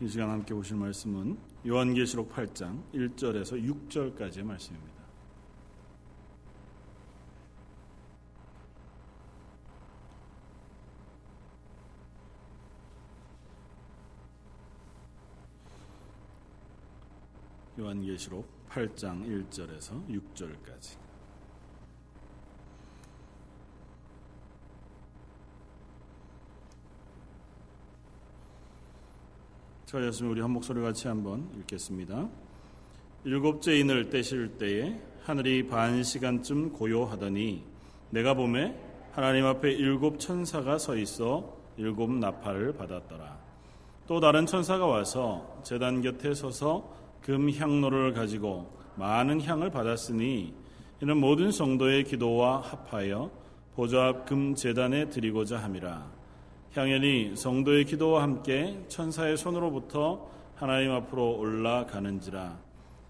이 시간 함께 보실 말씀은 요한계시록 8장 1절에서 6절까지의 말씀입니다. 요한계시록 8장 1절에서 6절까지 저였으면 우리 한 목소리 같이 한번 읽겠습니다. 일곱째 인을 떼실 때에 하늘이 반 시간쯤 고요하더니 내가 봄에 하나님 앞에 일곱 천사가 서 있어 일곱 나팔을 받았더라. 또 다른 천사가 와서 제단 곁에 서서 금 향로를 가지고 많은 향을 받았으니 이는 모든 성도의 기도와 합하여 보좌 앞금 제단에 드리고자 함이라. 향연이 성도의 기도와 함께 천사의 손으로부터 하나님 앞으로 올라가는지라.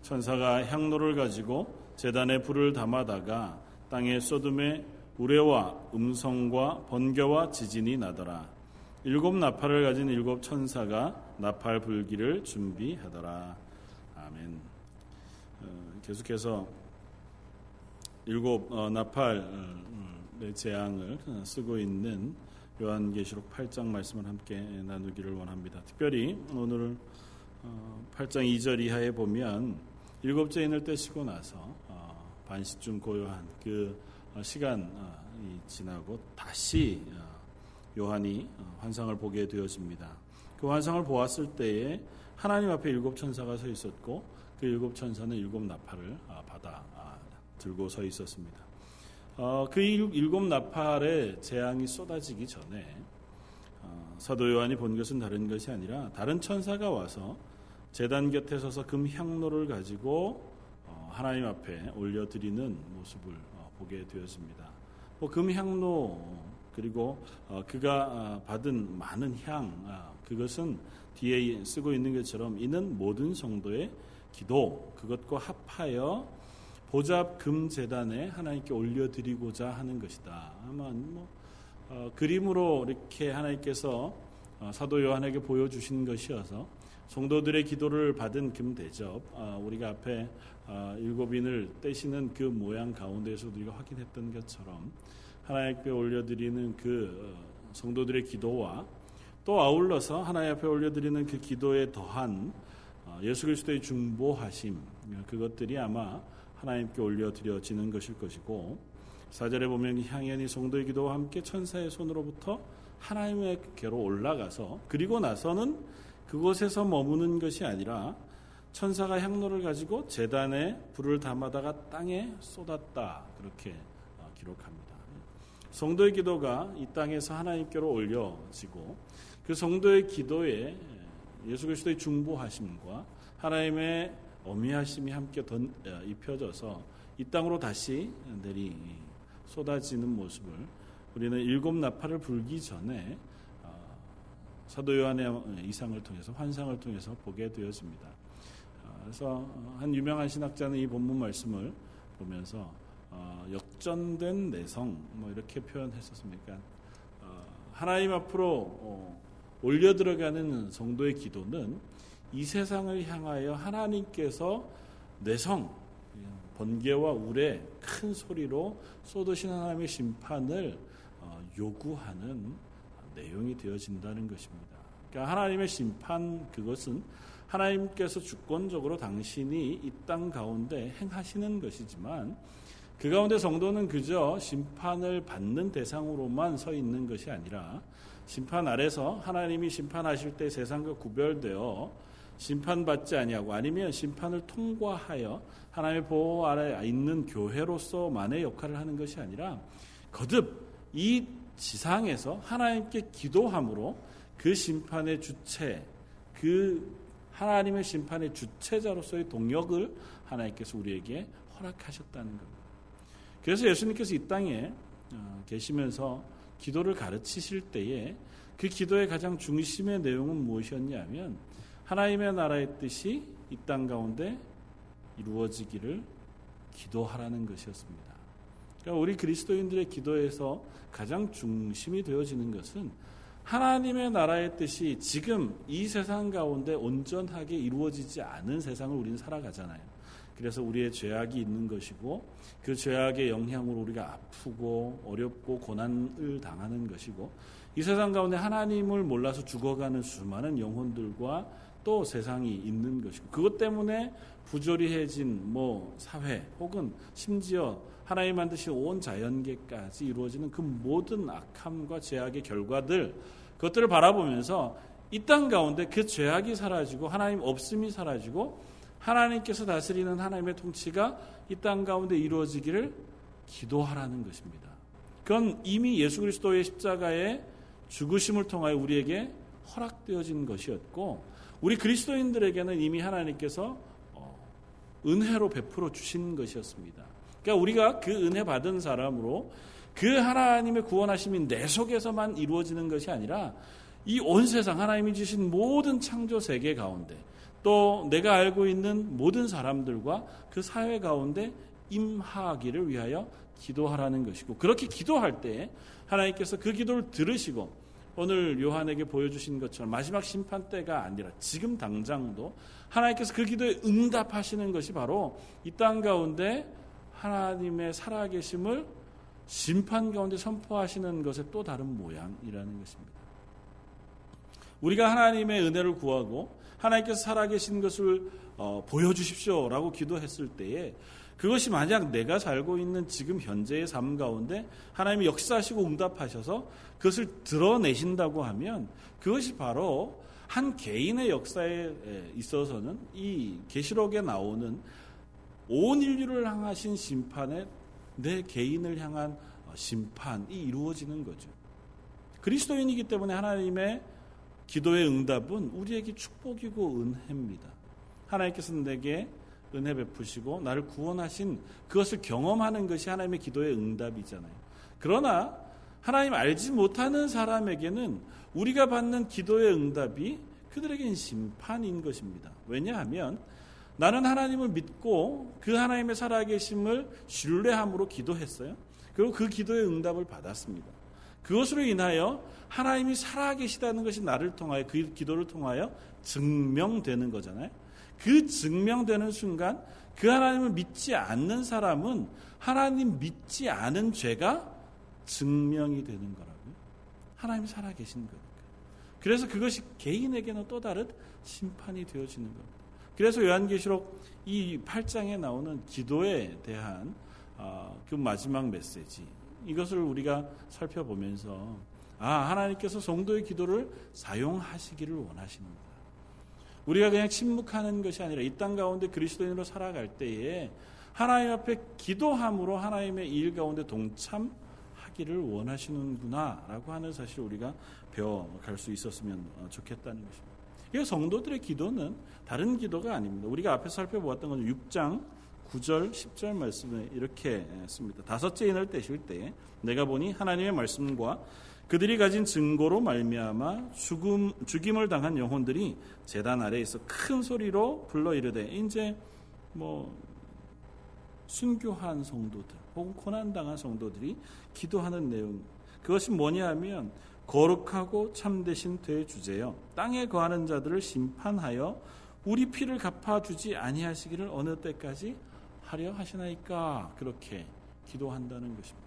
천사가 향로를 가지고 재단에 불을 담아다가 땅에 쏟음에 우레와 음성과 번개와 지진이 나더라. 일곱 나팔을 가진 일곱 천사가 나팔 불기를 준비하더라. 아멘. 어, 계속해서 일곱 어, 나팔의 재앙을 쓰고 있는 요한계시록 8장 말씀을 함께 나누기를 원합니다. 특별히 오늘 8장 어, 2절 이하에 보면 일곱째 인을 떼시고 나서 어, 반시쯤 고요한 그 어, 시간이 지나고 다시 요한이 환상을 보게 되었습니다. 그 환상을 보았을 때에 하나님 앞에 일곱 천사가 서 있었고 그 일곱 천사는 일곱 나팔을 받아 들고 서 있었습니다. 어, 그 일곱 나팔의 재앙이 쏟아지기 전에 어, 사도 요한이 본 것은 다른 것이 아니라 다른 천사가 와서 재단 곁에 서서 금 향로를 가지고 어, 하나님 앞에 올려드리는 모습을 어, 보게 되었습니다. 뭐 금 향로 그리고 어, 그가 어, 받은 많은 향 아, 그것은 뒤에 쓰고 있는 것처럼 이는 모든 성도의 기도 그것과 합하여 보잡 금 재단에 하나님께 올려드리고자 하는 것이다. 아마 뭐 어, 그림으로 이렇게 하나님께서 어, 사도 요한에게 보여주신 것이어서 성도들의 기도를 받은 금 대접 어, 우리가 앞에 어, 일곱인을 떼시는 그 모양 가운데서 우리가 확인했던 것처럼 하나님께 올려드리는 그 어, 성도들의 기도와 또 아울러서 하나님 앞에 올려드리는 그 기도에 더한 어, 예수 그리스도의 중보하심 그것들이 아마 하나님께 올려드려지는 것일 것이고 사절에 보면 향연이 성도의 기도와 함께 천사의 손으로부터 하나님의께로 올라가서 그리고 나서는 그곳에서 머무는 것이 아니라 천사가 향로를 가지고 재단에 불을 담아다가 땅에 쏟았다 그렇게 어, 기록합니다. 성도의 기도가 이 땅에서 하나님께로 올려지고 그 성도의 기도에 예수 그리스도의 중보하심과 하나님의 어미하심이 함께 던, 어, 입혀져서 이 땅으로 다시 내리 쏟아지는 모습을 우리는 일곱 나팔을 불기 전에 어, 사도 요한의 이상을 통해서 환상을 통해서 보게 되었습니다. 어, 그래서 한 유명한 신학자는 이 본문 말씀을 보면서 역전된 내성 뭐 이렇게 표현했었습니까? 하나님 앞으로 올려 들어가는 성도의 기도는 이 세상을 향하여 하나님께서 내성, 번개와 우레 큰 소리로 쏟으시는 하나님의 심판을 어, 요구하는 내용이 되어진다는 것입니다. 그러니까 하나님의 심판 그것은 하나님께서 주권적으로 당신이 이 땅 가운데 행하시는 것이지만 그 가운데 성도는 그저 심판을 받는 대상으로만 서 있는 것이 아니라 심판 아래서 하나님이 심판하실 때 세상과 구별되어 심판받지 아니하고 아니면 심판을 통과하여 하나님의 보호 아래 있는 교회로서만의 역할을 하는 것이 아니라 거듭 이 지상에서 하나님께 기도함으로 그 심판의 주체, 그 하나님의 심판의 주체자로서의 동력을 하나님께서 우리에게 허락하셨다는 겁니다. 그래서 예수님께서 이 땅에 어, 계시면서 기도를 가르치실 때에 그 기도의 가장 중심의 내용은 무엇이었냐면 하나님의 나라의 뜻이 이 땅 가운데 이루어지기를 기도하라는 것이었습니다. 그러니까 우리 그리스도인들의 기도에서 가장 중심이 되어지는 것은 하나님의 나라의 뜻이 지금 이 세상 가운데 온전하게 이루어지지 않은 세상을 우리는 살아가잖아요. 그래서 우리의 죄악이 있는 것이고 그 죄악의 영향으로 우리가 아프고 어렵고 고난을 당하는 것이고 이 세상 가운데 하나님을 몰라서 죽어가는 수많은 영혼들과 또 세상이 있는 것이고 그것 때문에 부조리해진 뭐 사회 혹은 심지어 하나님 만드신 온 자연계까지 이루어지는 그 모든 악함과 죄악의 결과들 그것들을 바라보면서 이 땅 가운데 그 죄악이 사라지고 하나님 없음이 사라지고 하나님께서 다스리는 하나님의 통치가 이 땅 가운데 이루어지기를 기도하라는 것입니다. 그건 이미 예수 그리스도의 십자가의 죽으심을 통하여 우리에게 허락되어진 것이었고 우리 그리스도인들에게는 이미 하나님께서 어, 은혜로 베풀어 주신 것이었습니다. 그러니까 우리가 그 은혜 받은 사람으로 그 하나님의 구원하심이 내 속에서만 이루어지는 것이 아니라 이 온 세상 하나님이 주신 모든 창조 세계 가운데 또 내가 알고 있는 모든 사람들과 그 사회 가운데 임하기를 위하여 기도하라는 것이고 그렇게 기도할 때 하나님께서 그 기도를 들으시고 오늘 요한에게 보여주신 것처럼 마지막 심판 때가 아니라 지금 당장도 하나님께서 그 기도에 응답하시는 것이 바로 이 땅 가운데 하나님의 살아계심을 심판 가운데 선포하시는 것의 또 다른 모양이라는 것입니다. 우리가 하나님의 은혜를 구하고 하나님께서 살아계신 것을 어, 보여주십시오라고 기도했을 때에 그것이 만약 내가 살고 있는 지금 현재의 삶 가운데 하나님이 역사하시고 응답하셔서 그것을 드러내신다고 하면 그것이 바로 한 개인의 역사에 있어서는 이 계시록에 나오는 온 인류를 향하신 심판에 내 개인을 향한 심판이 이루어지는 거죠. 그리스도인이기 때문에 하나님의 기도의 응답은 우리에게 축복이고 은혜입니다. 하나님께서 는 내게 은혜 베푸시고 나를 구원하신 그것을 경험하는 것이 하나님의 기도의 응답이잖아요. 그러나 하나님 알지 못하는 사람에게는 우리가 받는 기도의 응답이 그들에게는 심판인 것입니다. 왜냐하면 나는 하나님을 믿고 그 하나님의 살아계심을 신뢰함으로 기도했어요. 그리고 그 기도의 응답을 받았습니다. 그것으로 인하여 하나님이 살아계시다는 것이 나를 통하여 그 기도를 통하여 증명되는 거잖아요. 그 증명되는 순간 그 하나님을 믿지 않는 사람은 하나님 믿지 않은 죄가 증명이 되는 거라고요. 하나님이 살아계신 거니까. 그래서 그것이 개인에게는 또 다른 심판이 되어지는 겁니다. 그래서 요한계시록 이 8장에 나오는 기도에 대한 어, 그 마지막 메시지 이것을 우리가 살펴보면서 아 하나님께서 성도의 기도를 사용하시기를 원하십니다. 우리가 그냥 침묵하는 것이 아니라 이 땅 가운데 그리스도인으로 살아갈 때에 하나님 앞에 기도함으로 하나님의 일 가운데 동참하기를 원하시는구나라고 하는 사실 우리가 배워갈 수 있었으면 좋겠다는 것입니다. 이 성도들의 기도는 다른 기도가 아닙니다. 우리가 앞에 살펴보았던 건 6장 9절, 10절 말씀에 이렇게 씁니다. 다섯째 인을 떼실 때 내가 보니 하나님의 말씀과 그들이 가진 증거로 말미암아 죽음 죽임을 당한 영혼들이 제단 아래에서 큰 소리로 불러 이르되 이제 뭐 순교한 성도들 혹은 고난 당한 성도들이 기도하는 내용 그것이 뭐냐 하면 거룩하고 참되신 대주제여 땅에 거하는 자들을 심판하여 우리 피를 갚아주지 아니하시기를 어느 때까지 하려 하시나이까 그렇게 기도한다는 것입니다.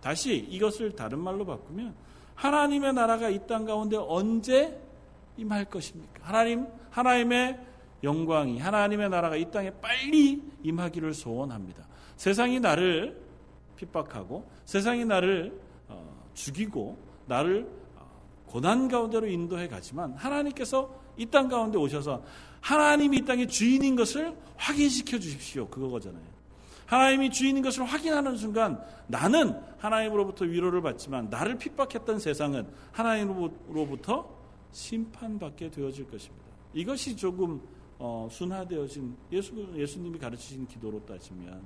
다시 이것을 다른 말로 바꾸면 하나님의 나라가 이 땅 가운데 언제 임할 것입니까? 하나님 하나님의 영광이 하나님의 나라가 이 땅에 빨리 임하기를 소원합니다. 세상이 나를 핍박하고 세상이 나를 어, 죽이고 나를 고난 가운데로 인도해 가지만 하나님께서 이 땅 가운데 오셔서 하나님이 이 땅의 주인인 것을 확인시켜 주십시오. 그거잖아요. 하나님이 주인인 것을 확인하는 순간 나는 하나님으로부터 위로를 받지만 나를 핍박했던 세상은 하나님으로부터 심판받게 되어질 것입니다. 이것이 조금 어, 순화되어진 예수, 예수님이 가르치신 기도로 따지면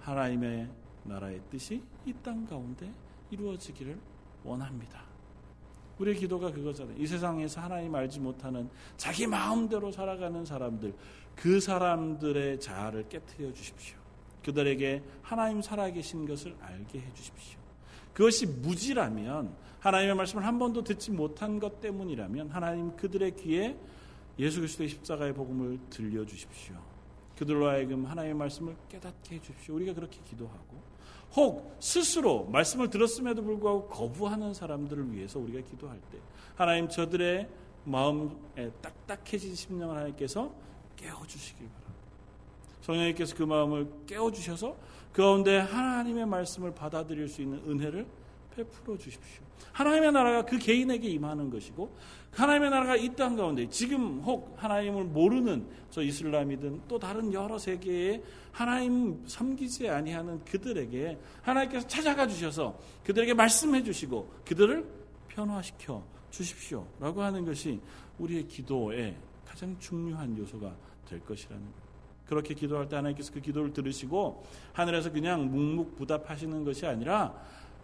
하나님의 나라의 뜻이 이 땅 가운데 이루어지기를 원합니다. 우리의 기도가 그거잖아요. 이 세상에서 하나님 알지 못하는 자기 마음대로 살아가는 사람들, 그 사람들의 자아를 깨뜨려 주십시오. 그들에게 하나님 살아계신 것을 알게 해 주십시오. 그것이 무지라면 하나님의 말씀을 한 번도 듣지 못한 것 때문이라면 하나님 그들의 귀에 예수 그리스도의 십자가의 복음을 들려 주십시오. 그들로 하여금 하나님의 말씀을 깨닫게 해 주십시오. 우리가 그렇게 기도하고 혹 스스로 말씀을 들었음에도 불구하고 거부하는 사람들을 위해서 우리가 기도할 때 하나님 저들의 마음에 딱딱해진 심령을 하나님께서 깨워 주시길 바랍니다. 성령님께서 그 마음을 깨워 주셔서 그 가운데 하나님의 말씀을 받아들일 수 있는 은혜를 베풀어 주십시오. 하나님의 나라가 그 개인에게 임하는 것이고 하나님의 나라가 이 땅 가운데 지금 혹 하나님을 모르는 저 이슬람이든 또 다른 여러 세계에 하나님 섬기지 아니하는 그들에게 하나님께서 찾아가 주셔서 그들에게 말씀해 주시고 그들을 변화시켜 주십시오라고 하는 것이 우리의 기도의 가장 중요한 요소가 될 것이라는 것. 그렇게 기도할 때 하나님께서 그 기도를 들으시고 하늘에서 그냥 묵묵부답하시는 것이 아니라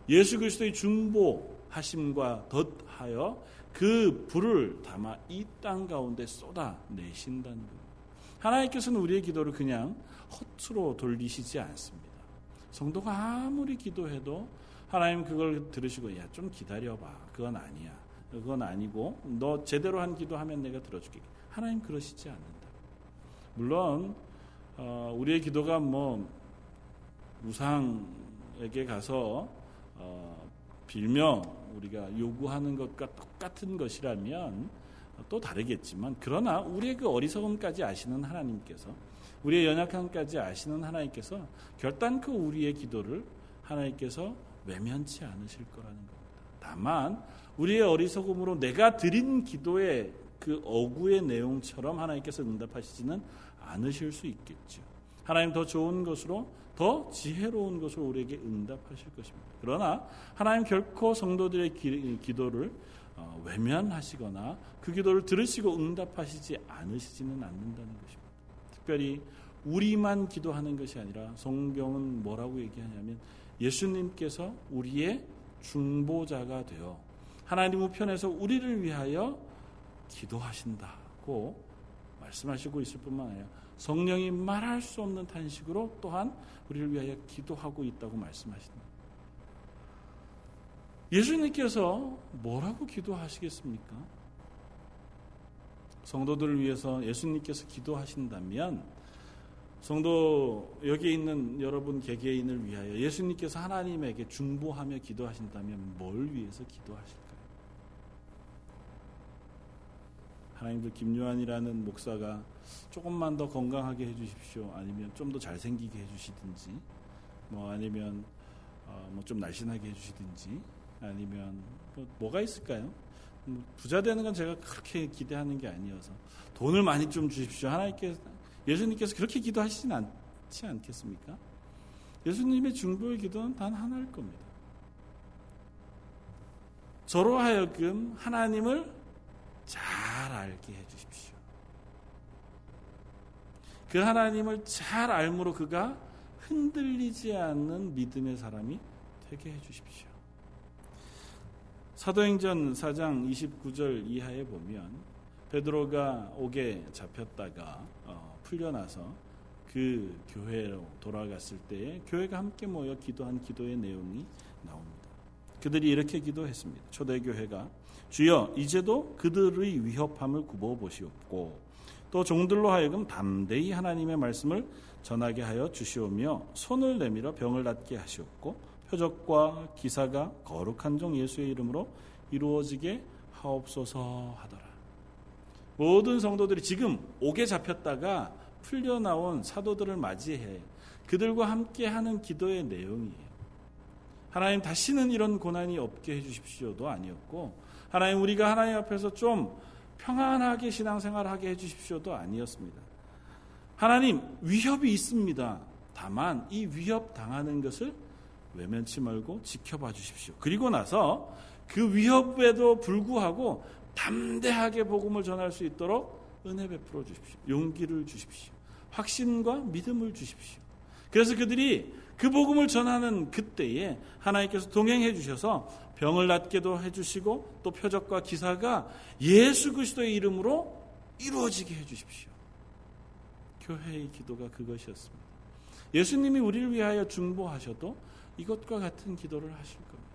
예수 그리스도의 중보하심과 덧하여 그 불을 담아 이 땅 가운데 쏟아 내신다는 것. 하나님께서는 우리의 기도를 그냥 헛으로 돌리시지 않습니다. 성도가 아무리 기도해도 하나님 그걸 들으시고 야 좀 기다려봐. 그건 아니야. 그건 아니고 너 제대로 한 기도하면 내가 들어줄게. 하나님 그러시지 않는다. 물론 어, 우리의 기도가 뭐 우상에게 가서 어, 빌며 우리가 요구하는 것과 똑같은 것이라면 또 다르겠지만 그러나 우리의 그 어리석음까지 아시는 하나님께서 우리의 연약함까지 아시는 하나님께서 결단코 우리의 기도를 하나님께서 외면치 않으실 거라는 겁니다. 다만 우리의 어리석음으로 내가 드린 기도의 그 어구의 내용처럼 하나님께서 응답하시지는 않으실 수 있겠죠. 하나님 더 좋은 것으로 더 지혜로운 것으로 우리에게 응답하실 것입니다. 그러나 하나님 결코 성도들의 기, 도를 어, 외면하시거나 그 기도를 들으시고 응답하시지 않으시지는 않는다는 것입니다. 특별히 우리만 기도하는 것이 아니라 성경은 뭐라고 얘기하냐면 예수님께서 우리의 중보자가 되어 하나님 우편에서 우리를 위하여 기도하신다고 말씀하시고 있을 뿐만 아니라 성령이 말할 수 없는 탄식으로 또한 우리를 위하여 기도하고 있다고 말씀하신다. 예수님께서 뭐라고 기도하시겠습니까? 성도들을 위해서 예수님께서 기도하신다면 성도 여기 있는 여러분 개개인을 위하여 예수님께서 하나님에게 중보하며 기도하신다면 뭘 위해서 기도하실까요? 하나님도 김요한이라는 목사가 조금만 더 건강하게 해주십시오. 아니면 좀 더 잘생기게 해주시든지, 뭐 아니면 어, 뭐좀 날씬하게 해주시든지, 아니면 뭐 뭐가 있을까요? 뭐 부자 되는 건 제가 그렇게 기대하는 게 아니어서 돈을 많이 좀 주십시오. 하나님께서 예수님께서 그렇게 기도하시진 않지 않겠습니까? 예수님의 중보의 기도는 단 하나일 겁니다. 저로 하여금 하나님을 잘 알게 해 주십시오. 그 하나님을 잘 알므로 그가 흔들리지 않는 믿음의 사람이 되게 해 주십시오. 사도행전 4장 29절 이하에 보면 베드로가 옥에 잡혔다가 어, 풀려나서 그 교회로 돌아갔을 때 교회가 함께 모여 기도한 기도의 내용이 나옵니다. 그들이 이렇게 기도했습니다. 초대교회가 주여 이제도 그들의 위협함을 굽어 보시옵고 또 종들로 하여금 담대히 하나님의 말씀을 전하게 하여 주시오며 손을 내밀어 병을 낫게 하시옵고 표적과 기사가 거룩한 종 예수의 이름으로 이루어지게 하옵소서 하더라. 모든 성도들이 지금 옥에 잡혔다가 풀려 나온 사도들을 맞이해 그들과 함께 하는 기도의 내용이에요. 하나님 다시는 이런 고난이 없게 해 주십시오도 아니었고 하나님 우리가 하나님 앞에서 좀 평안하게 신앙생활하게 해주십시오도 아니었습니다. 하나님 위협이 있습니다. 다만 이 위협 당하는 것을 외면치 말고 지켜봐 주십시오. 그리고 나서 그 위협에도 불구하고 담대하게 복음을 전할 수 있도록 은혜 베풀어 주십시오. 용기를 주십시오. 확신과 믿음을 주십시오. 그래서 그들이 그 복음을 전하는 그때에 하나님께서 동행해 주셔서 병을 낫게도 해주시고 또 표적과 기사가 예수 그리스도의 이름으로 이루어지게 해주십시오. 교회의 기도가 그것이었습니다. 예수님이 우리를 위하여 중보하셔도 이것과 같은 기도를 하실 겁니다.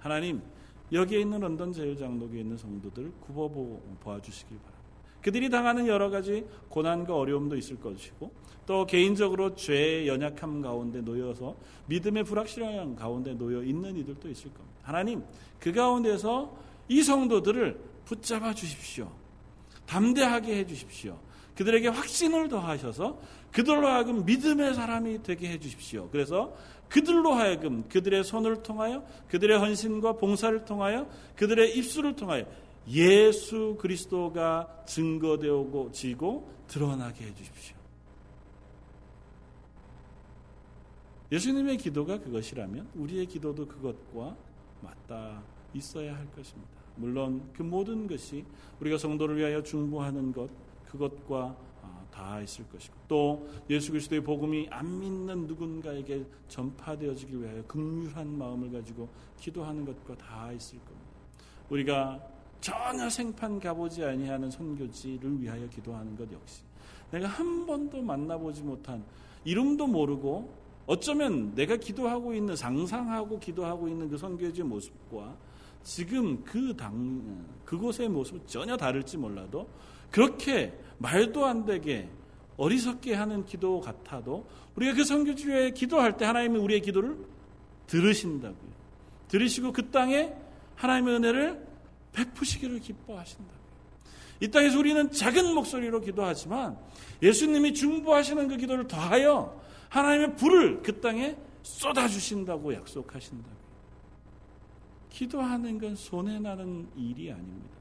하나님 여기에 있는 런던 제일장로교에 있는 성도들을 굽어 보아 주시길 바랍니다. 그들이 당하는 여러 가지 고난과 어려움도 있을 것이고 또 개인적으로 죄의 연약함 가운데 놓여서 믿음의 불확실함 가운데 놓여 있는 이들도 있을 겁니다. 하나님 그 가운데서 이 성도들을 붙잡아 주십시오. 담대하게 해 주십시오. 그들에게 확신을 더하셔서 그들로 하여금 믿음의 사람이 되게 해 주십시오. 그래서 그들로 하여금 그들의 손을 통하여 그들의 헌신과 봉사를 통하여 그들의 입술을 통하여 예수 그리스도가 증거되고 지고 드러나게 해 주십시오. 예수님의 기도가 그것이라면 우리의 기도도 그것과 맞닿아 있어야 할 것입니다. 물론 그 모든 것이 우리가 성도를 위하여 중보하는 것 그것과 다 있을 것이고 또 예수 그리스도의 복음이 안 믿는 누군가에게 전파되어지기 위하여 극률한 마음을 가지고 기도하는 것과 다 있을 겁니다. 우리가 전혀 생판 가보지 아니하는 선교지를 위하여 기도하는 것 역시 내가 한 번도 만나보지 못한 이름도 모르고 어쩌면 내가 기도하고 있는 상상하고 기도하고 있는 그 선교지의 모습과 지금 그 당 그곳의 모습 전혀 다를지 몰라도 그렇게 말도 안 되게 어리석게 하는 기도 같아도 우리가 그 선교주에 기도할 때 하나님이 우리의 기도를 들으신다고요. 들으시고 그 땅에 하나님의 은혜를 베푸시기를 기뻐하신다고요. 이 땅에서 우리는 작은 목소리로 기도하지만 예수님이 중보하시는 그 기도를 더하여 하나님의 불을 그 땅에 쏟아주신다고 약속하신다고요. 기도하는 건 손해나는 일이 아닙니다.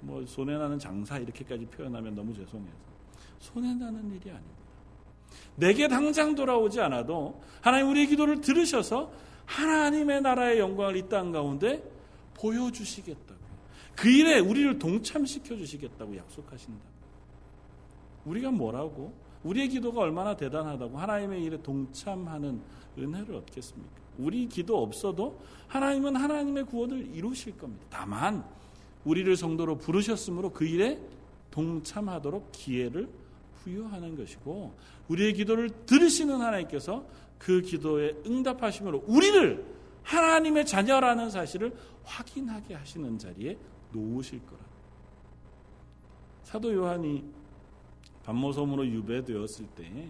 뭐 손해나는 장사 이렇게까지 표현하면 너무 죄송해서 손해나는 일이 아닙니다. 내게 당장 돌아오지 않아도 하나님 우리의 기도를 들으셔서 하나님의 나라의 영광을 이 땅 가운데 보여주시겠다고. 그 일에 우리를 동참시켜 주시겠다고 약속하신다. 우리가 뭐라고? 우리의 기도가 얼마나 대단하다고 하나님의 일에 동참하는 은혜를 얻겠습니까? 우리 기도 없어도 하나님은 하나님의 구원을 이루실 겁니다. 다만 우리를 성도로 부르셨으므로 그 일에 동참하도록 기회를 부여하는 것이고 우리의 기도를 들으시는 하나님께서 그 기도에 응답하심으로 우리를 하나님의 자녀라는 사실을 확인하게 하시는 자리에 놓으실 거라. 사도 요한이 반모섬으로 유배되었을 때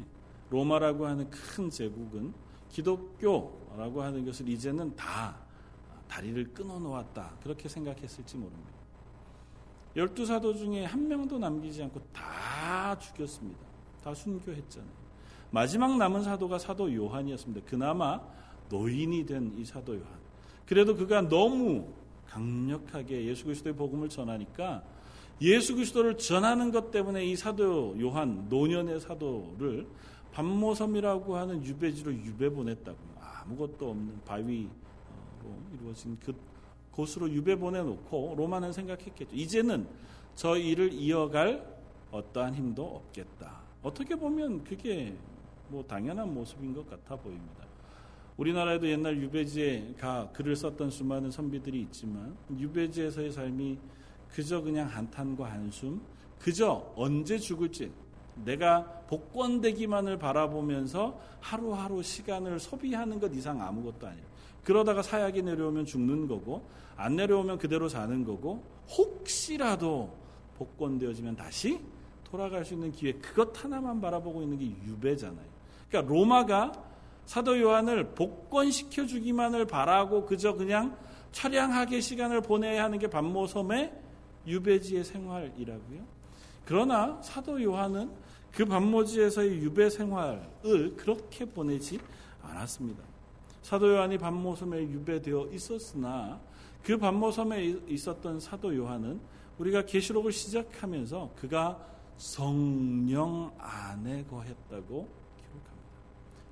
로마라고 하는 큰 제국은 기독교라고 하는 것을 이제는 다 다리를 끊어 놓았다. 그렇게 생각했을지 모릅니다. 열두 사도 중에 한 명도 남기지 않고 다 죽였습니다. 다 순교했잖아요. 마지막 남은 사도가 사도 요한이었습니다. 그나마 노인이 된 이 사도 요한. 그래도 그가 너무 강력하게 예수 그리스도의 복음을 전하니까 예수 그리스도를 전하는 것 때문에 이 사도 요한 노년의 사도를 반모섬이라고 하는 유배지로 유배 보냈다고 아무것도 없는 바위로 이루어진 그 곳으로 유배 보내놓고 로마는 생각했겠죠. 이제는 저 일을 이어갈 어떠한 힘도 없겠다. 어떻게 보면 그게 뭐 당연한 모습인 것 같아 보입니다. 우리나라에도 옛날 유배지에 가 글을 썼던 수많은 선비들이 있지만 유배지에서의 삶이 그저 그냥 한탄과 한숨, 그저 언제 죽을지 내가 복권되기만을 바라보면서 하루하루 시간을 소비하는 것 이상 아무것도 아니에요. 그러다가 사약이 내려오면 죽는 거고 안 내려오면 그대로 사는 거고 혹시라도 복권되어지면 다시 돌아갈 수 있는 기회 그것 하나만 바라보고 있는 게 유배잖아요. 그러니까 로마가 사도 요한을 복권시켜 주기만을 바라고 그저 그냥 처량하게 시간을 보내야 하는 게 반모섬의 유배지의 생활이라고요. 그러나 사도 요한은 그 반모지에서의 유배 생활을 그렇게 보내지 않았습니다. 사도 요한이 반모섬에 유배되어 있었으나 그 반모섬에 있었던 사도 요한은 우리가 계시록을 시작하면서 그가 성령 안에 거했다고 기록합니다.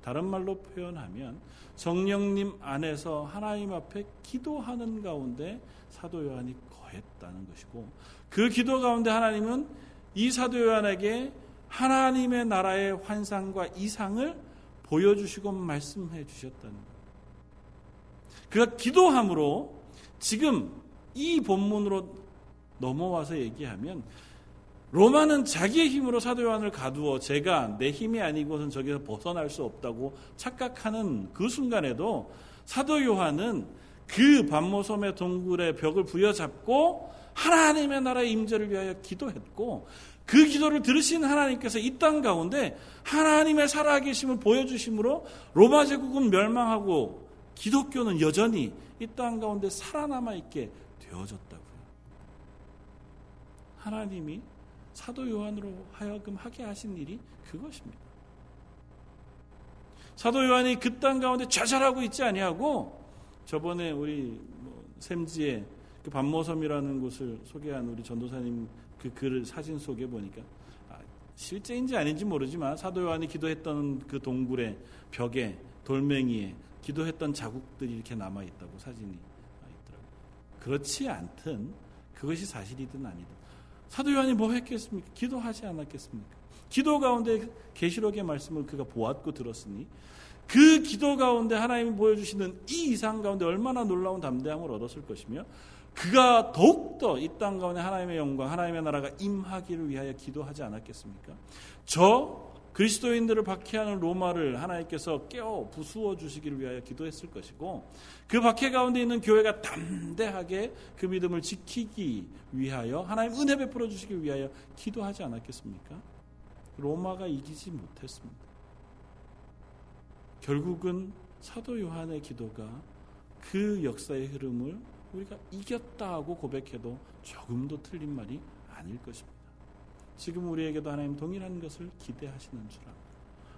다른 말로 표현하면 성령님 안에서 하나님 앞에 기도하는 가운데 사도 요한이 거했다는 것이고 그 기도 가운데 하나님은 이 사도 요한에게 하나님의 나라의 환상과 이상을 보여주시고 말씀해 주셨다는 것. 그가 기도함으로 지금 이 본문으로 넘어와서 얘기하면 로마는 자기의 힘으로 사도 요한을 가두어 제가 내 힘이 아니고선 저기서 벗어날 수 없다고 착각하는 그 순간에도 사도 요한은 그 반모섬의 동굴의 벽을 부여잡고 하나님의 나라의 임재를 위하여 기도했고 그 기도를 들으신 하나님께서 이 땅 가운데 하나님의 살아계심을 보여주심으로 로마 제국은 멸망하고 기독교는 여전히 이 땅 가운데 살아남아 있게 되어졌다고요. 하나님이 사도 요한으로 하여금 하게 하신 일이 그것입니다. 사도 요한이 그 땅 가운데 좌절하고 있지 아니하고 저번에 우리 뭐 샘지의 그 반모섬이라는 곳을 소개한 우리 전도사님 그 글 사진 속에 보니까 아, 실제인지 아닌지 모르지만 사도 요한이 기도했던 그 동굴의 벽에 돌멩이에 기도했던 자국들이 이렇게 남아 있다고 사진이 있더라고요. 그렇지 않든 그것이 사실이든 아니든 사도 요한이 뭐 했겠습니까? 기도하지 않았겠습니까? 기도 가운데 계시록의 말씀을 그가 보았고 들었으니 그 기도 가운데 하나님이 보여주시는 이 이상 가운데 얼마나 놀라운 담대함을 얻었을 것이며 그가 더욱더 이 땅 가운데 하나님의 영광, 하나님의 나라가 임하기를 위하여 기도하지 않았겠습니까? 저 그리스도인들을 박해하는 로마를 하나님께서 깨어 부수어 주시기를 위하여 기도했을 것이고 그 박해 가운데 있는 교회가 담대하게 그 믿음을 지키기 위하여 하나님 은혜 베풀어 주시기 위하여 기도하지 않았겠습니까? 로마가 이기지 못했습니다. 결국은 사도 요한의 기도가 그 역사의 흐름을 우리가 이겼다고 고백해도 조금도 틀린 말이 아닐 것입니다. 지금 우리에게도 하나님 동일한 것을 기대하시는 줄 압니다.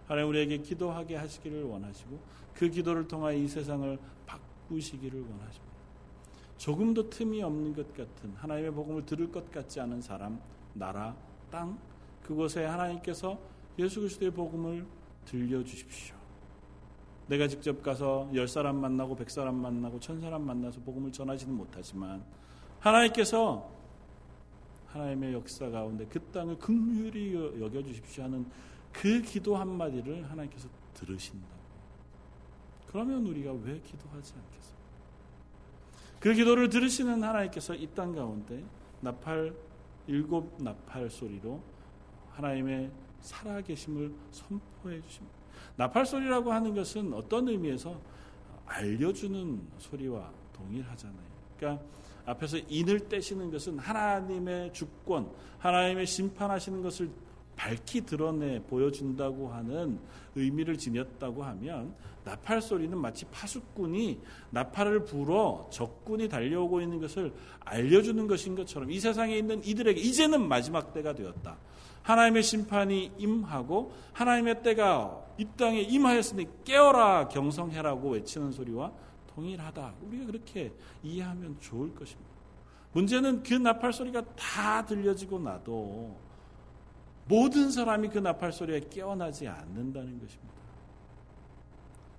하나님 우리에게 기도하게 하시기를 원하시고 그 기도를 통하여 이 세상을 바꾸시기를 원하십니다. 조금도 틈이 없는 것 같은 하나님의 복음을 들을 것 같지 않은 사람, 나라, 땅 그곳에 하나님께서 예수 그리스도의 복음을 들려 주십시오. 내가 직접 가서 열 사람 만나고 백 사람 만나고 천 사람 만나서 복음을 전하지는 못하지만 하나님께서 하나님의 역사 가운데 그 땅을 긍휼히 여겨 주십시오 하는 그 기도 한 마디를 하나님께서 들으신다. 그러면 우리가 왜 기도하지 않겠습니까? 그 기도를 들으시는 하나님께서 이 땅 가운데 나팔 일곱 나팔 소리로 하나님의 살아계심을 선포해 주십니다. 나팔 소리라고 하는 것은 어떤 의미에서 알려주는 소리와 동일하잖아요. 그러니까 앞에서 인을 떼시는 것은 하나님의 주권, 하나님의 심판하시는 것을 밝히 드러내 보여준다고 하는 의미를 지녔다고 하면 나팔 소리는 마치 파수꾼이 나팔을 불어 적군이 달려오고 있는 것을 알려주는 것인 것처럼 이 세상에 있는 이들에게 이제는 마지막 때가 되었다. 하나님의 심판이 임하고 하나님의 때가 이 땅에 임하였으니 깨어라 경성해라고 외치는 소리와 동일하다. 우리가 그렇게 이해하면 좋을 것입니다. 문제는 그 나팔 소리가 다 들려지고 나도 모든 사람이 그 나팔 소리에 깨어나지 않는다는 것입니다.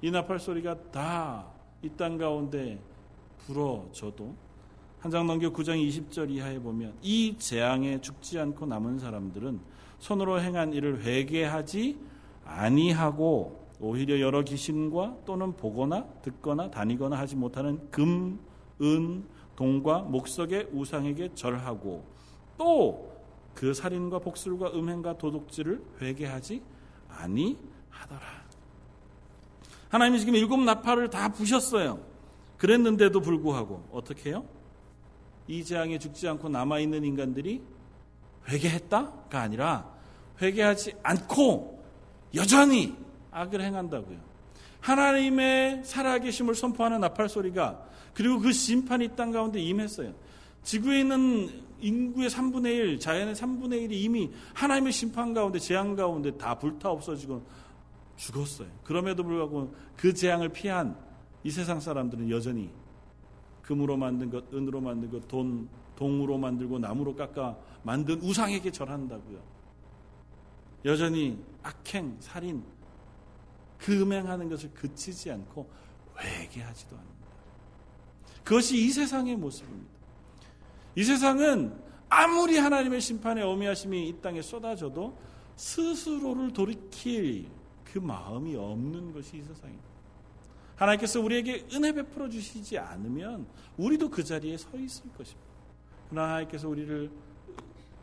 이 나팔 소리가 다 이 땅 가운데 불어져도 한 장 넘겨 9장 20절 이하에 보면 이 재앙에 죽지 않고 남은 사람들은 손으로 행한 일을 회개하지 아니하고 오히려 여러 귀신과 또는 보거나 듣거나 다니거나 하지 못하는 금, 은, 동과 목석의 우상에게 절하고 또 그 살인과 복술과 음행과 도둑질을 회개하지 아니하더라. 하나님이 지금 일곱 나팔을 다 부셨어요. 그랬는데도 불구하고 어떻게 해요? 이 재앙에 죽지 않고 남아 있는 인간들이 회개했다가 아니라 회개하지 않고 여전히 악을 행한다고요. 하나님의 살아계심을 선포하는 나팔 소리가 그리고 그 심판이 땅 가운데 임했어요. 지구에 있는 인구의 3분의 1, 자연의 3분의 1이 이미 하나님의 심판 가운데, 재앙 가운데 다 불타 없어지고 죽었어요. 그럼에도 불구하고 그 재앙을 피한 이 세상 사람들은 여전히 금으로 만든 것, 은으로 만든 것, 돈, 동으로 만들고 나무로 깎아 만든 우상에게 절한다고요. 여전히 악행, 살인, 금행하는 것을 그치지 않고 회개하지도 않는다. 그것이 이 세상의 모습입니다. 이 세상은 아무리 하나님의 심판의 어미하심이 이 땅에 쏟아져도 스스로를 돌이킬 그 마음이 없는 것이 이 세상입니다. 하나님께서 우리에게 은혜 베풀어 주시지 않으면 우리도 그 자리에 서 있을 것입니다. 그러나 하나님께서 우리를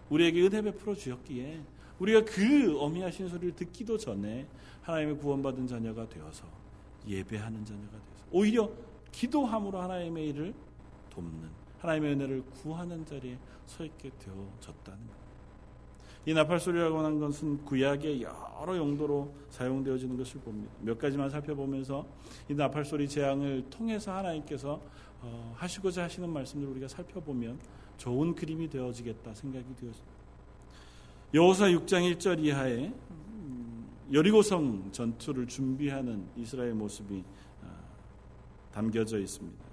우리에게 은혜 베풀어 주셨기에 우리가 그 어미하신 소리를 듣기도 전에 하나님의 구원받은 자녀가 되어서 예배하는 자녀가 되어서 오히려 기도함으로 하나님의 일을 돕는 하나님의 은혜를 구하는 자리에 서 있게 되어졌다는 것. 이 나팔소리라고 하는 것은 구약의 여러 용도로 사용되어지는 것을 봅니다. 몇 가지만 살펴보면서 이 나팔소리 재앙을 통해서 하나님께서 어, 하시고자 하시는 말씀들을 우리가 살펴보면 좋은 그림이 되어지겠다 생각이 되었습니다. 여호사 6장 1절 이하에 음, 여리고성 전투를 준비하는 이스라엘 모습이 아, 담겨져 있습니다.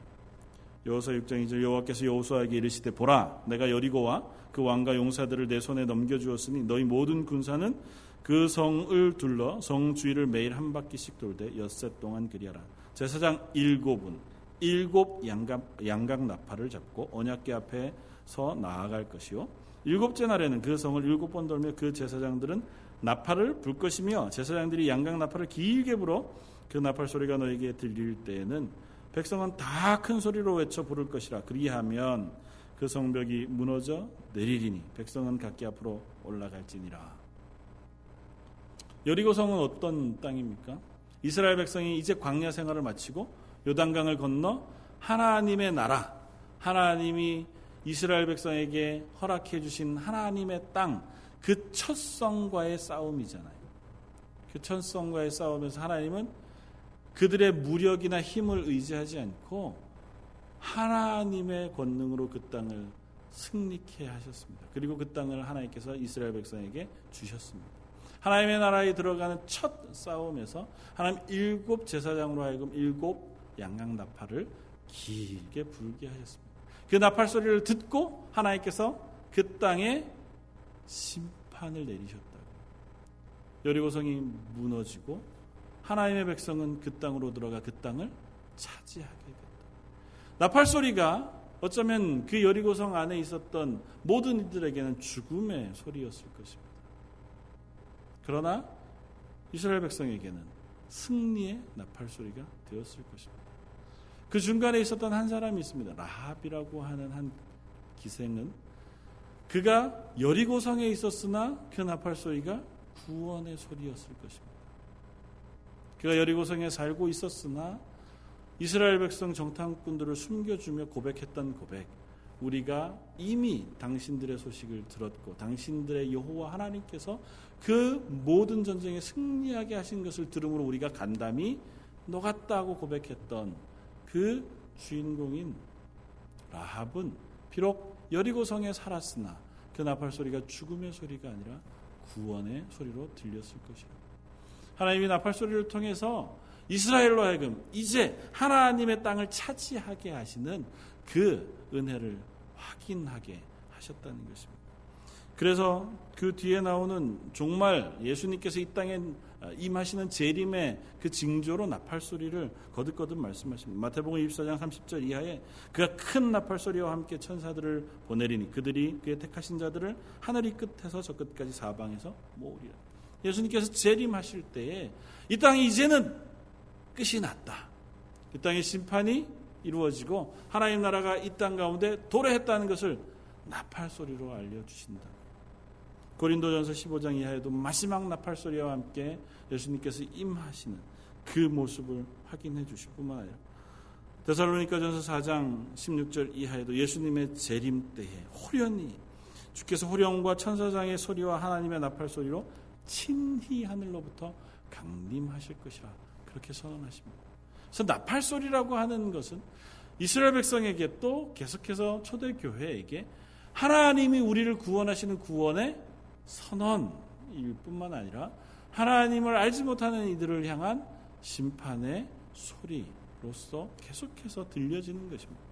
여호사 6장 2절 여호와께서 여호수아에게 이르시되 보라 내가 여리고와 그 왕과 용사들을 내 손에 넘겨 주었으니 너희 모든 군사는 그 성을 둘러 성 주위를 매일 한 바퀴씩 돌되 엿새 동안 그리하라. 제사장 일곱은 일곱 양각, 양각 나팔을 잡고 언약궤 앞에 서 나아갈 것이요 일곱째 날에는 그 성을 일곱 번 돌며 그 제사장들은 나팔을 불 것이며 제사장들이 양각 나팔을 길게 불어 그 나팔 소리가 너에게 들릴 때에는 백성은 다 큰 소리로 외쳐 부를 것이라 그리하면 그 성벽이 무너져 내리리니 백성은 각기 앞으로 올라갈지니라. 여리고성은 어떤 땅입니까? 이스라엘 백성이 이제 광야 생활을 마치고 요단강을 건너 하나님의 나라, 하나님이 이스라엘 백성에게 허락해 주신 하나님의 땅, 그 첫 성과의 싸움이잖아요. 그 첫 성과의 싸움에서 하나님은 그들의 무력이나 힘을 의지하지 않고 하나님의 권능으로 그 땅을 승리케 하셨습니다. 그리고 그 땅을 하나님께서 이스라엘 백성에게 주셨습니다. 하나님의 나라에 들어가는 첫 싸움에서 하나님 일곱 제사장으로 하여금 일곱 양강 나팔을 길게 불게 하셨습니다. 그 나팔 소리를 듣고 하나님께서 그 땅에 심판을 내리셨다고. 여리고성이 무너지고 하나님의 백성은 그 땅으로 들어가 그 땅을 차지하게 됐다. 나팔 소리가 어쩌면 그 여리고성 안에 있었던 모든 이들에게는 죽음의 소리였을 것입니다. 그러나 이스라엘 백성에게는 승리의 나팔 소리가 되었을 것입니다. 그 중간에 있었던 한 사람이 있습니다. 라합이라고 하는 한 기생은 그가 여리고성에 있었으나 그 나팔 소리가 구원의 소리였을 것입니다. 그가 여리고성에 살고 있었으나 이스라엘 백성 정탐꾼들을 숨겨주며 고백했던 고백. 우리가 이미 당신들의 소식을 들었고 당신들의 여호와 하나님께서 그 모든 전쟁에 승리하게 하신 것을 들음으로 우리가 간담이 녹았다고 고백했던 그 주인공인 라합은 비록 여리고 성에 살았으나 그 나팔 소리가 죽음의 소리가 아니라 구원의 소리로 들렸을 것이다. 하나님이 나팔 소리를 통해서 이스라엘로 하여금 이제 하나님의 땅을 차지하게 하시는 그 은혜를 확인하게 하셨다는 것입니다. 그래서 그 뒤에 나오는 정말 예수님께서 이 땅에 임하시는 재림의 그 징조로 나팔 소리를 거듭거듭 말씀하십니다. 마태복음 24장 30절 이하에 그가 큰 나팔 소리와 함께 천사들을 보내리니 그들이 그의 택하신 자들을 하늘이 끝에서 저 끝까지 사방에서 모으리라. 예수님께서 재림하실 때에 이 땅이 이제는 끝이 났다. 이 땅의 심판이 이루어지고 하나님 나라가 이 땅 가운데 도래했다는 것을 나팔 소리로 알려주신다. 고린도전서 15장 이하에도 마지막 나팔 소리와 함께 예수님께서 임하시는 그 모습을 확인해 주실 뿐만 아니라 데살로니가전서 4장 16절 이하에도 예수님의 재림 때에 호련히 주께서 호령과 천사장의 소리와 하나님의 나팔 소리로 친히 하늘로부터 강림하실 것이라 그렇게 선언하십니다. 그래서 나팔 소리라고 하는 것은 이스라엘 백성에게 또 계속해서 초대 교회에게 하나님이 우리를 구원하시는 구원의 선언일 뿐만 아니라 하나님을 알지 못하는 이들을 향한 심판의 소리로서 계속해서 들려지는 것입니다.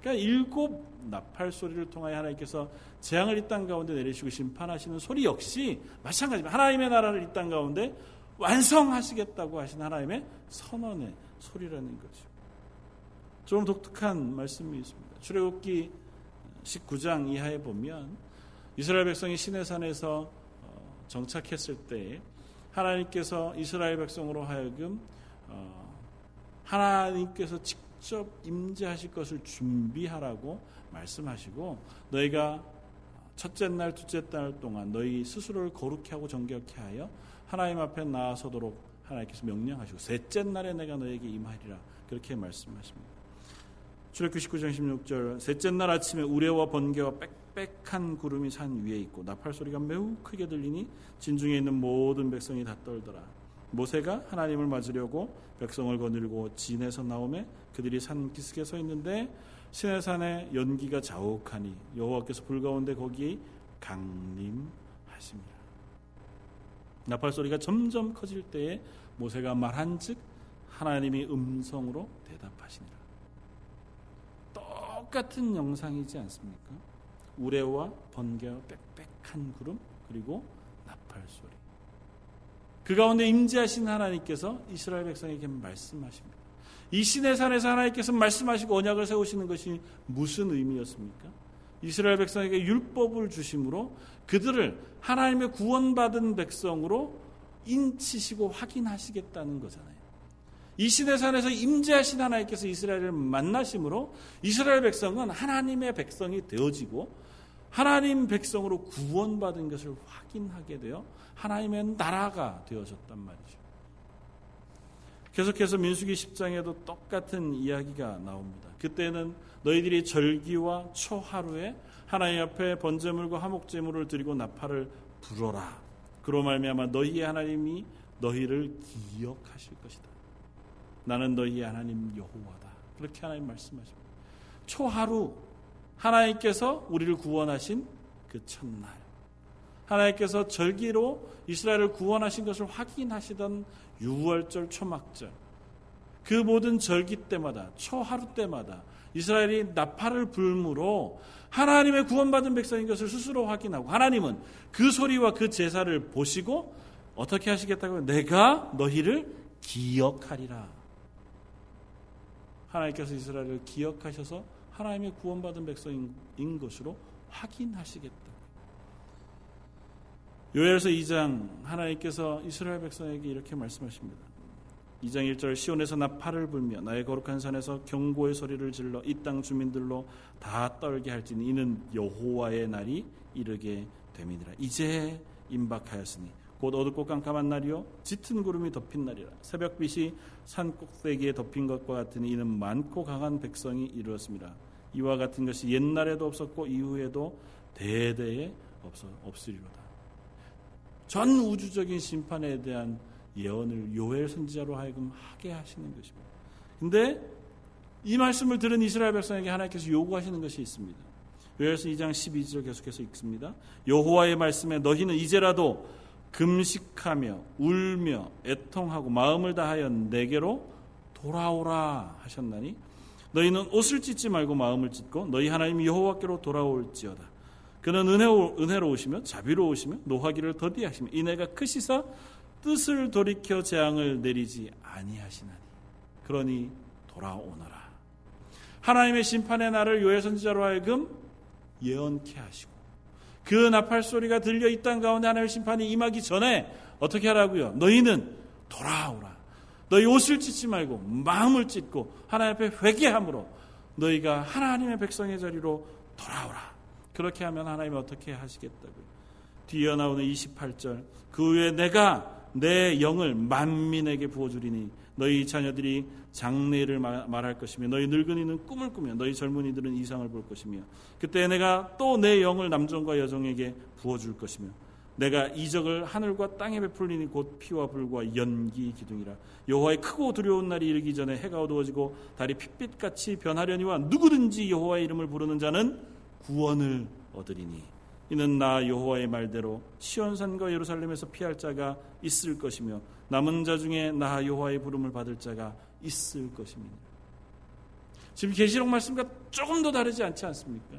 그러니까 일곱 나팔 소리를 통하여 하나님께서 재앙을 이 땅 가운데 내리시고 심판하시는 소리 역시 마찬가지입니다. 하나님의 나라를 이 땅 가운데 완성하시겠다고 하신 하나님의 선언의 소리라는 거죠. 좀 독특한 말씀이 있습니다. 출애굽기 19장 이하에 보면 이스라엘 백성이 시내산에서 어, 정착했을 때 하나님께서 이스라엘 백성으로 하여금 어, 하나님께서 직접 임재하실 것을 준비하라고 말씀하시고 너희가 첫째 날, 둘째 날 동안 너희 스스로를 거룩히 하고 정결케 하여 하나님 앞에 나아서도록 하나님께서 명령하시고 셋째 날에 내가 너에게 임하리라 그렇게 말씀하십니다. 출애굽 19장 16절 셋째 날 아침에 우레와 번개와 빽 빽한 구름이 산 위에 있고 나팔 소리가 매우 크게 들리니 진중에 있는 모든 백성이 다 떨더라. 모세가 하나님을 맞으려고 백성을 거느리고 진에서 나오매 그들이 산 기슭에 서 있는데 시내산에 연기가 자욱하니 여호와께서 불 가운데 거기 강림하십니다. 나팔 소리가 점점 커질 때에 모세가 말한즉 하나님이 음성으로 대답하시니라. 똑같은 영상이지 않습니까? 우레와 번개와 빽빽한 구름 그리고 나팔 소리. 그 가운데 임재하신 하나님께서 이스라엘 백성에게 말씀하십니다. 이 신의 산에서 하나님께서 말씀하시고 언약을 세우시는 것이 무슨 의미였습니까? 이스라엘 백성에게 율법을 주심으로 그들을 하나님의 구원받은 백성으로 인치시고 확인하시겠다는 거잖아요. 이 신의 산에서 임재하신 하나님께서 이스라엘을 만나심으로 이스라엘 백성은 하나님의 백성이 되어지고 하나님 백성으로 구원받은 것을 확인하게 되어 하나님의 나라가 되어졌단 말이죠. 계속해서 민수기 10장에도 똑같은 이야기가 나옵니다. 그때는 너희들이 절기와 초하루에 하나님 앞에 번제물과 화목제물을 드리고 나팔을 불어라. 그로 말미암아 너희의 하나님이 너희를 기억하실 것이다. 나는 너희의 하나님 여호와다. 그렇게 하나님 말씀하십니다. 초하루 하나님께서 우리를 구원하신 그 첫날 하나님께서 절기로 이스라엘을 구원하신 것을 확인하시던 6월절 초막절 그 모든 절기 때마다 초하루 때마다 이스라엘이 나팔을 불므로 하나님의 구원받은 백성인 것을 스스로 확인하고 하나님은 그 소리와 그 제사를 보시고 어떻게 하시겠다고 내가 너희를 기억하리라. 하나님께서 이스라엘을 기억하셔서 하나님의 구원받은 백성인 것으로 확인하시겠다. 요엘서 2장 하나님께서 이스라엘 백성에게 이렇게 말씀하십니다. 2장 1절 시온에서 나 팔을 불며 나의 거룩한 산에서 경고의 소리를 질러 이 땅 주민들로 다 떨게 할지니 이는 여호와의 날이 이르게 됨이니라. 이제 임박하였으니 곧 어둡고 깜깜한 날이요 짙은 구름이 덮인 날이라. 새벽빛이 산 꼭대기에 덮인 것과 같으니 이는 많고 강한 백성이 이루었습니다. 이와 같은 것이 옛날에도 없었고 이후에도 대대에 없어 없으리로다. 전 우주적인 심판에 대한 예언을 요엘 선지자로 하여금 하게 하시는 것입니다. 근데 이 말씀을 들은 이스라엘 백성에게 하나님께서 요구하시는 것이 있습니다. 요엘서 2장 12절 계속해서 읽습니다. 여호와의 말씀에 너희는 이제라도 금식하며 울며 애통하고 마음을 다하여 내게로 돌아오라 하셨나니 너희는 옷을 찢지 말고 마음을 찢고 너희 하나님 여호와께로 돌아올지어다. 그는 은혜로, 은혜로우시며 자비로우시며 노하기를 더디하시며 이내가 크시사 뜻을 돌이켜 재앙을 내리지 아니하시나니 그러니 돌아오너라. 하나님의 심판의 날을 요해 선지자로 하여금 예언케 하시고 그 나팔 소리가 들려 이 땅 가운데 하나님의 심판이 임하기 전에 어떻게 하라고요? 너희는 돌아오라. 너희 옷을 찢지 말고 마음을 찢고 하나님 앞에 회개함으로 너희가 하나님의 백성의 자리로 돌아오라. 그렇게 하면 하나님이 어떻게 하시겠다고요? 뒤에 나오는 28절 그 후에 내가 내 영을 만민에게 부어주리니 너희 자녀들이 장래를 말할 것이며 너희 늙은이는 꿈을 꾸며 너희 젊은이들은 이상을 볼 것이며 그때 내가 또 내 영을 남종과 여종에게 부어줄 것이며 내가 이적을 하늘과 땅에 베풀리니 곧 피와 불과 연기 기둥이라. 여호와의 크고 두려운 날이 이르기 전에 해가 어두워지고 달이 핏빛같이 변하려니와 누구든지 여호와의 이름을 부르는 자는 구원을 얻으리니 이는 나 여호와의 말대로 시온 산과 예루살렘에서 피할 자가 있을 것이며 남은 자 중에 나 여호와의 부름을 받을 자가 있을 것입니다. 지금 계시록 말씀과 조금 더 다르지 않지 않습니까?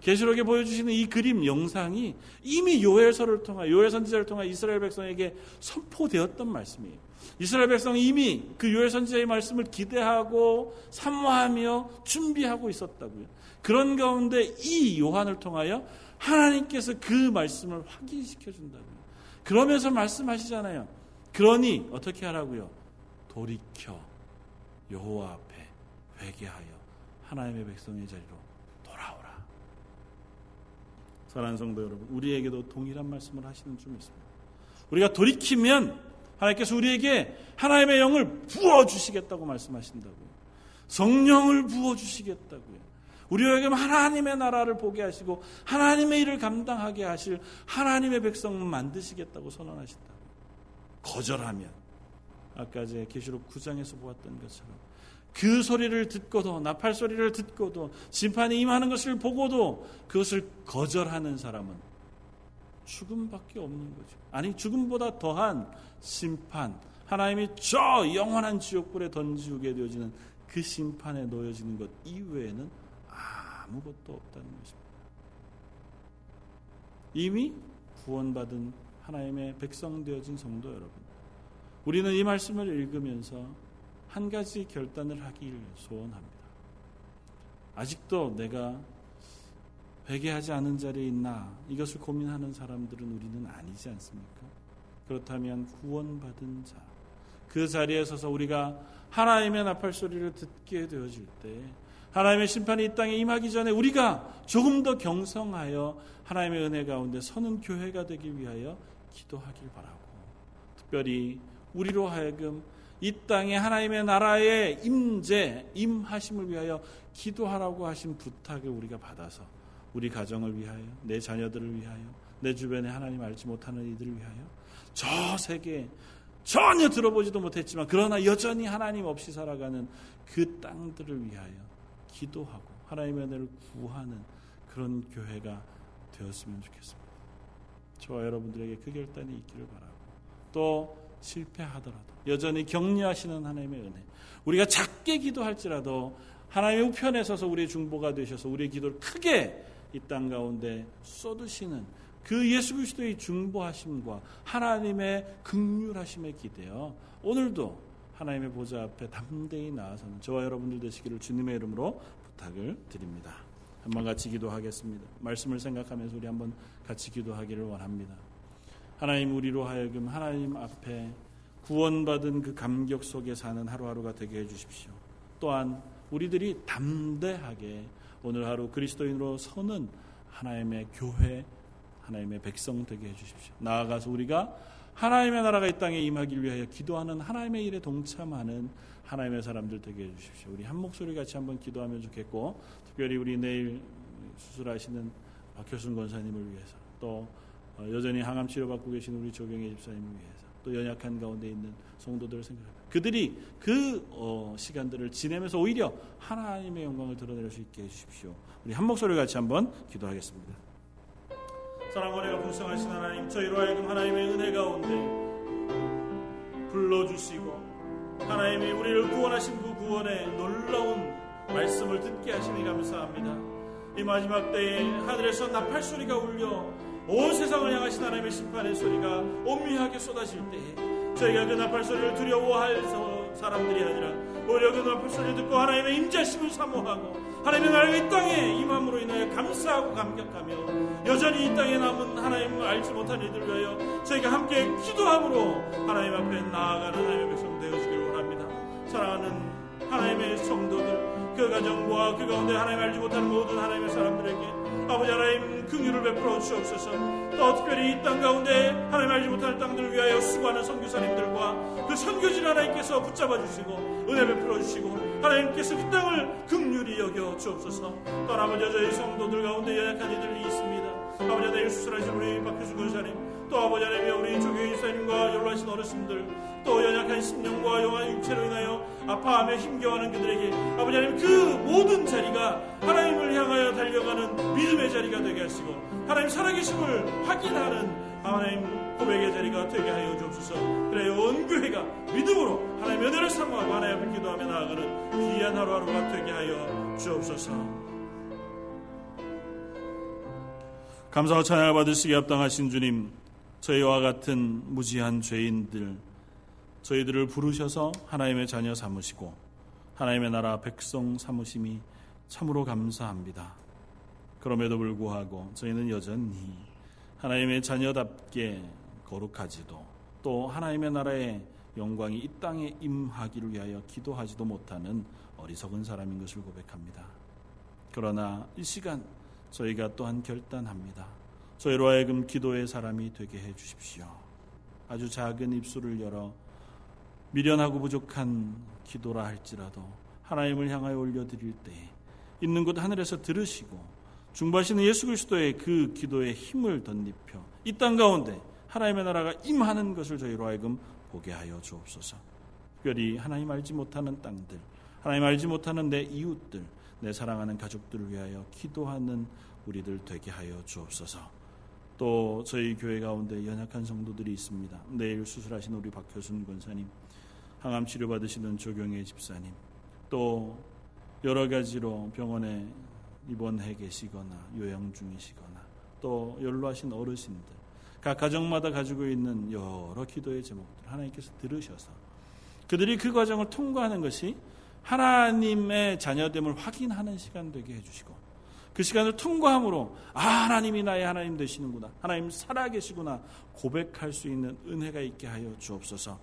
계시록에 보여주시는 이 그림 영상이 이미 요엘서를 통하 요엘 선지자를 통하 이스라엘 백성에게 선포되었던 말씀이에요. 이스라엘 백성이 이미 그 요엘 선지자의 말씀을 기대하고 사모하며 준비하고 있었다고요. 그런 가운데 이 요한을 통하여 하나님께서 그 말씀을 확인시켜 준다고요. 그러면서 말씀하시잖아요. 그러니 어떻게 하라고요? 돌이켜 여호와 앞에 회개하여 하나님의 백성의 자리로 돌아오라. 사랑하는 성도 여러분, 우리에게도 동일한 말씀을 하시는 줄 믿습니다. 우리가 돌이키면 하나님께서 우리에게 하나님의 영을 부어 주시겠다고 말씀하신다고요. 성령을 부어 주시겠다고요. 우리에게 하나님의 나라를 보게 하시고 하나님의 일을 감당하게 하실 하나님의 백성을 만드시겠다고 선언하신다. 거절하면 아까 제 계시록 9장에서 보았던 것처럼 그 소리를 듣고도 나팔 소리를 듣고도 심판이 임하는 것을 보고도 그것을 거절하는 사람은 죽음밖에 없는 거죠. 아니 죽음보다 더한 심판 하나님이 저 영원한 지옥불에 던지게 되어지는 그 심판에 놓여지는 것 이외에는 아무것도 없다는 것입니다. 이미 구원받은 하나님의 백성 되어진 성도 여러분. 우리는 이 말씀을 읽으면서 한 가지 결단을 하길 소원합니다. 아직도 내가 회개하지 않은 자리에 있나 이것을 고민하는 사람들은 우리는 아니지 않습니까? 그렇다면 구원받은 자, 그 자리에 서서 우리가 하나님의 나팔 소리를 듣게 되어질 때 하나님의 심판이 이 땅에 임하기 전에 우리가 조금 더 경성하여 하나님의 은혜 가운데 서는 교회가 되기 위하여 기도하길 바라고. 특별히 우리로 하여금 이 땅에 하나님의 나라의 임재, 임하심을 위하여 기도하라고 하신 부탁을 우리가 받아서 우리 가정을 위하여, 내 자녀들을 위하여, 내 주변에 하나님 알지 못하는 이들을 위하여 저 세계 전혀 들어보지도 못했지만 그러나 여전히 하나님 없이 살아가는 그 땅들을 위하여 기도하고 하나님의 은혜를 구하는 그런 교회가 되었으면 좋겠습니다. 저와 여러분들에게 그 결단이 있기를 바라고 또 실패하더라도 여전히 격려하시는 하나님의 은혜 우리가 작게 기도할지라도 하나님의 우편에 서서 우리의 중보가 되셔서 우리의 기도를 크게 이 땅 가운데 쏟으시는 그 예수 그리스도의 중보하심과 하나님의 극률하심에 기대어 오늘도 하나님의 보좌 앞에 담대히 나아서는 저와 여러분들 되시기를 주님의 이름으로 부탁을 드립니다. 한번 같이 기도하겠습니다. 말씀을 생각하면서 우리 한번 같이 기도하기를 원합니다. 하나님 우리로 하여금 하나님 앞에 구원받은 그 감격 속에 사는 하루하루가 되게 해주십시오. 또한 우리들이 담대하게 오늘 하루 그리스도인으로 서는 하나님의 교회, 하나님의 백성 되게 해주십시오. 나아가서 우리가 하나님의 나라가 이 땅에 임하기 위하여 기도하는 하나님의 일에 동참하는 하나님의 사람들 되게 해주십시오. 우리 한 목소리 같이 한번 기도하면 좋겠고, 특별히 우리 내일 수술하시는 박효순 권사님을 위해서, 또 어, 여전히 항암 치료 받고 계신 우리 조경혜 집사님을 위해서, 또 연약한 가운데 있는 성도들을 생각합니다. 그들이 그 어, 시간들을 지내면서 오히려 하나님의 영광을 드러낼 수 있게 해주십시오. 우리 한 목소리 같이 한번 기도하겠습니다. 사랑과 은혜가 풍성하신 하나님 저희로 하여금 하나님의 은혜 가운데 불러주시고 하나님이 우리를 구원하신 그 구원의 놀라운 말씀을 듣게 하시니 감사합니다. 이 마지막 때에 하늘에서 나팔 소리가 울려 온 세상을 향하신 하나님의 심판의 소리가 온미하게 쏟아질 때에 저희가 그 나팔 소리를 두려워할 사람들이 아니라 오히려 그 나팔 소리를 듣고 하나님의 임자심을 사모하고 하나님의 나라가 이 땅에 임함으로 인하여 감사하고 감격하며 여전히 이 땅에 남은 하나님을 알지 못한 이들 위하여 저희가 함께 기도함으로 하나님 앞에 나아가는 하나님의 백성 되어주기를 원합니다. 사랑하는 하나님의 성도들 그 가정과 그 가운데 하나님 알지 못하는 모든 하나님의 사람들에게 아버지 하나님 긍휼을 베풀어 주옵소서. 또 특별히 이 땅 가운데 하나님 알지 못하는 땅들을 위하여 수고하는 선교사님들과 그 선교진 하나님께서 붙잡아 주시고 은혜 베풀어 주시고 하나님께서 그 땅을 긍휼히 여겨 주옵소서. 또 아버지 저희 성도들 가운데 연약한 이들이 있습니다. 아버지 내일 수술하신 우리 박효수 권사님 또 아버지 하나님 우리 조교인 사님과 연로하신 어르신들 또 연약한 심령과 영한 육체로 인하여 아파하며 힘겨워하는 그들에게 아버지 하나님 그 모든 자리가 하나님을 향하여 달려가는 믿음의 자리가 되게 하시고 하나님 살아계심을 확인하는 하나님 고백의 자리가 되게 하여 주옵소서. 그래요 온 교회가 믿음으로 하나님의 은혜를 사모하고 하나님 앞에 기도하며 나아가는 귀한 하루하루가 되게 하여 주옵소서. 감사와 찬양을 받으시기 합당하신 주님 저희와 같은 무지한 죄인들, 저희들을 부르셔서 하나님의 자녀 삼으시고 하나님의 나라 백성 삼으심이 참으로 감사합니다. 그럼에도 불구하고 저희는 여전히 하나님의 자녀답게 거룩하지도 또 하나님의 나라의 영광이 이 땅에 임하기를 위하여 기도하지도 못하는 어리석은 사람인 것을 고백합니다. 그러나 이 시간 저희가 또한 결단합니다. 저희로 하여금 기도의 사람이 되게 해 주십시오. 아주 작은 입술을 열어 미련하고 부족한 기도라 할지라도 하나님을 향하여 올려드릴 때에 있는 곳 하늘에서 들으시고 중보하시는 예수 그리스도의 그 기도에 힘을 덧입혀 이 땅 가운데 하나님의 나라가 임하는 것을 저희로 하여금 보게 하여 주옵소서. 특별히 하나님 알지 못하는 땅들, 하나님 알지 못하는 내 이웃들, 내 사랑하는 가족들을 위하여 기도하는 우리들 되게 하여 주옵소서. 또 저희 교회 가운데 연약한 성도들이 있습니다. 내일 수술하신 우리 박효순 권사님, 항암 치료 받으시는 조경혜 집사님, 또 여러 가지로 병원에 입원해 계시거나 요양 중이시거나 또 연로하신 어르신들 각 가정마다 가지고 있는 여러 기도의 제목들 하나님께서 들으셔서 그들이 그 과정을 통과하는 것이 하나님의 자녀됨을 확인하는 시간 되게 해주시고 그 시간을 통과함으로 아 하나님이 나의 하나님 되시는구나 하나님 살아계시구나 고백할 수 있는 은혜가 있게 하여 주옵소서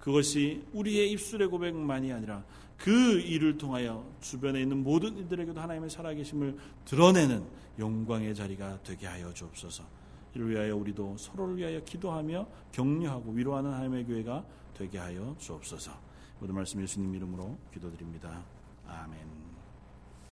그것이 우리의 입술의 고백만이 아니라 그 일을 통하여 주변에 있는 모든 이들에게도 하나님의 살아계심을 드러내는 영광의 자리가 되게 하여 주옵소서. 이를 위하여 우리도 서로를 위하여 기도하며 격려하고 위로하는 하나님의 교회가 되게 하여 주옵소서. 모든 말씀 예수님 이름으로 기도드립니다. 아멘.